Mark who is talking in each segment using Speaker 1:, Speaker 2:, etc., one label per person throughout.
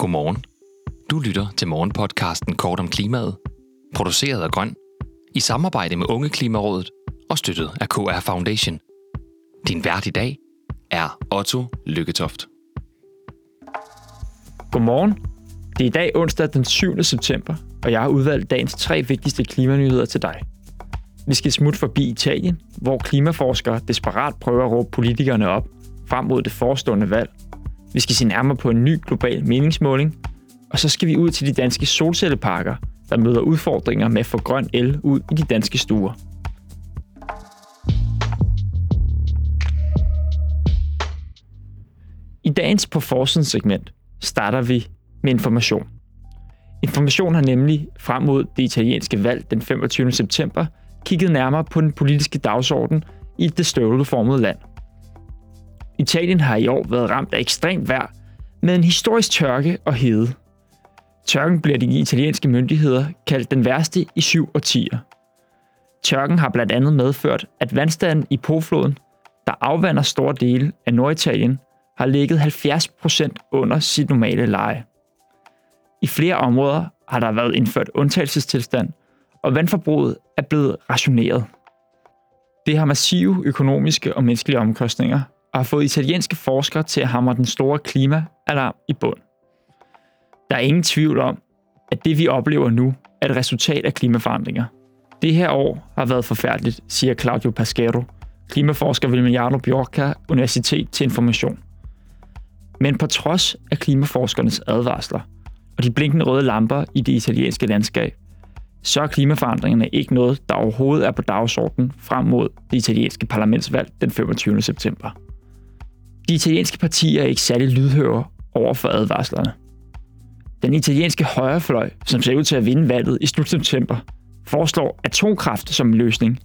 Speaker 1: Godmorgen. Du lytter til morgenpodcasten Kort om klimaet, produceret af Grøn, i samarbejde med Unge Klimarådet og støttet af KR Foundation. Din vært i dag er Otto Lykketoft.
Speaker 2: Godmorgen. Det er i dag onsdag den 7. september, og jeg har udvalgt dagens tre vigtigste klimanyheder til dig. Vi skal smutte forbi Italien, hvor klimaforskere desperat prøver at råbe politikerne op frem mod det forestående valg. Vi skal se nærmere på en ny global meningsmåling, og så skal vi ud til de danske solcelleparker, der møder udfordringer med at få grøn el ud i de danske stuer. I dagens på forsiden segment starter vi med information. Information har nemlig frem mod det italienske valg den 25. september kigget nærmere på den politiske dagsorden i det støvleformede land. Italien har i år været ramt af ekstremt vejr med en historisk tørke og hede. Tørken bliver de italienske myndigheder kaldt den værste i syv årtier. Tørken har blandt andet medført, at vandstanden i Pofloden, der afvander store dele af Norditalien, har ligget 70% under sit normale leje. I flere områder har der været indført undtagelsestilstand, og vandforbruget er blevet rationeret. Det har massive økonomiske og menneskelige omkostninger, og har fået italienske forskere til at hamre den store klimaalarm i bund. Der er ingen tvivl om, at det vi oplever nu er et resultat af klimaforandringer. Det her år har været forfærdeligt, siger Claudio Pasquero, klimaforsker ved Milano Bjorka Universitet til Information. Men på trods af klimaforskernes advarsler og de blinkende røde lamper i det italienske landskab, så er klimaforandringerne ikke noget, der overhovedet er på dagsordenen frem mod det italienske parlamentsvalg den 25. september. De italienske partier er ikke særlig lydhøre over for advarslerne. Den italienske højrefløj, som ser ud til at vinde valget i slut september, foreslår atomkraft som løsning.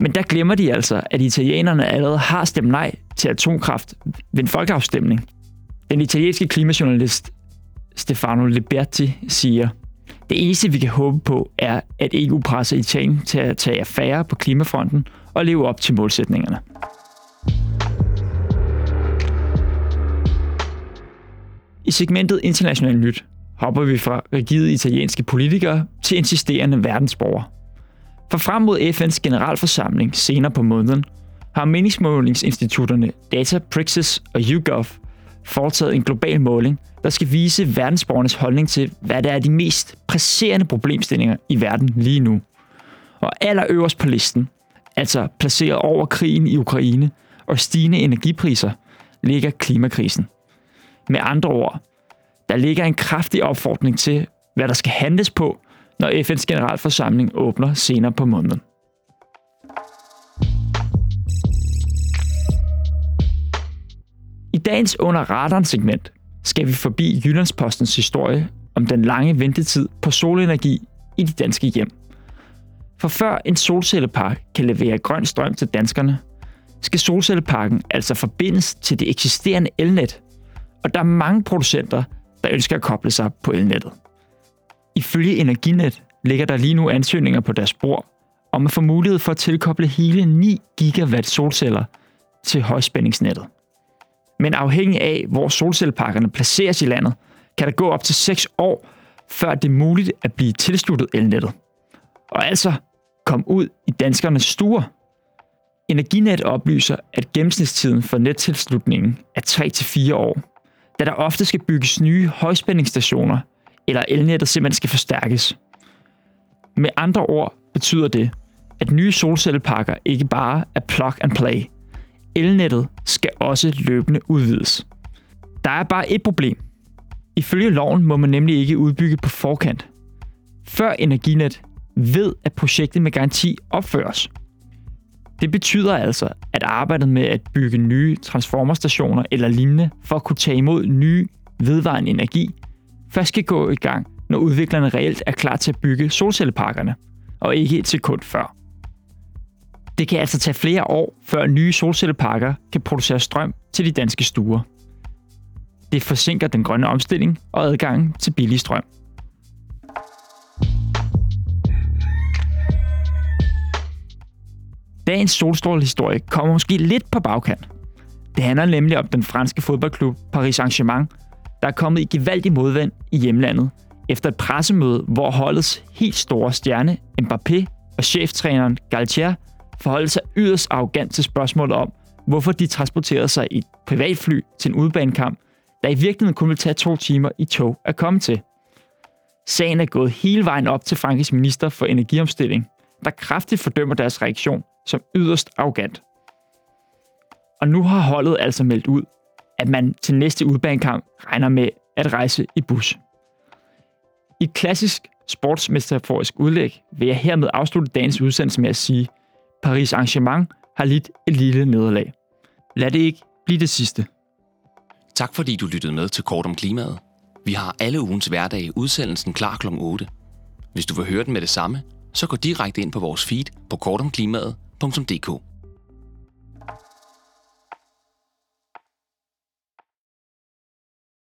Speaker 2: Men der glemmer de altså, at italienerne allerede har stemt nej til atomkraft ved en folkeafstemning. Den italienske klimajournalist Stefano Liberti siger, det eneste, vi kan håbe på, er, at EU presser Italien til at tage affære på klimafronten og leve op til målsætningerne. I segmentet International Nyt hopper vi fra rigide italienske politikere til insisterende verdensborgere. For frem mod FN's generalforsamling senere på måneden, har meningsmålingsinstitutterne Data, Praxis og YouGov foretaget en global måling, der skal vise verdensborgernes holdning til, hvad der er de mest presserende problemstillinger i verden lige nu. Og allerøverst på listen, altså placeret over krigen i Ukraine og stigende energipriser, ligger klimakrisen. Med andre ord, der ligger en kraftig opfordring til, hvad der skal handles på, når FN's generalforsamling åbner senere på måneden. I dagens under radaren segment skal vi forbi Jyllandspostens historie om den lange ventetid på solenergi i de danske hjem. For før en solcellepark kan levere grøn strøm til danskerne, skal solcelleparken altså forbindes til det eksisterende elnet, og der er mange producenter, der ønsker at koble sig på elnettet. Ifølge Energinet ligger der lige nu ansøgninger på deres bord om at få mulighed for at tilkoble hele 9 gigawatt solceller til højspændingsnettet. Men afhængig af, hvor solcelleparkerne placeres i landet, kan der gå op til 6 år, før det er muligt at blive tilsluttet elnettet. Og altså kom ud i danskernes stuer. Energinet oplyser, at gennemsnitstiden for nettilslutningen er 3-4 år, da der ofte skal bygges nye højspændingsstationer, eller elnettet simpelthen skal forstærkes. Med andre ord betyder det, at nye solcelleparker ikke bare er plug and play. Elnettet skal også løbende udvides. Der er bare et problem. Ifølge loven må man nemlig ikke udbygge på forkant. Før Energinet ved, at projektet med garanti opføres. Det betyder altså, arbejdet med at bygge nye transformerstationer eller lignende for at kunne tage imod nye vedvarende energi først skal gå i gang, når udviklerne reelt er klar til at bygge solcelleparkerne, og ikke et sekund før. Det kan altså tage flere år, før nye solcelleparker kan producere strøm til de danske stuer. Det forsinker den grønne omstilling og adgangen til billig strøm. Dagens solstrålehistorie kommer måske lidt på bagkant. Det handler nemlig om den franske fodboldklub Paris Saint-Germain, der er kommet i gevaldig modvind i hjemlandet, efter et pressemøde, hvor holdets helt store stjerne, Mbappé, og cheftræneren Galtier forholdt sig yderst arrogant til spørgsmålet om, hvorfor de transporterede sig i et privatfly til en udbanekamp, der i virkeligheden kun ville tage to timer i tog at komme til. Sagen er gået hele vejen op til Frankrigs minister for energiomstilling, der kraftigt fordømmer deres reaktion som yderst arrogant. Og nu har holdet altså meldt ud, at man til næste udbanekamp regner med at rejse i bus. I klassisk sportsmetaforisk udlæg vil jeg hermed afslutte dagens udsendelse med at sige, Paris Arrangement har lidt et lille nederlag. Lad det ikke blive det sidste.
Speaker 1: Tak fordi du lyttede med til Kort om Klimaet. Vi har alle ugens hverdage udsendelsen klar kl. 8. Hvis du vil høre den med det samme, så gå direkte ind på vores feed på kortomklimaet.dk.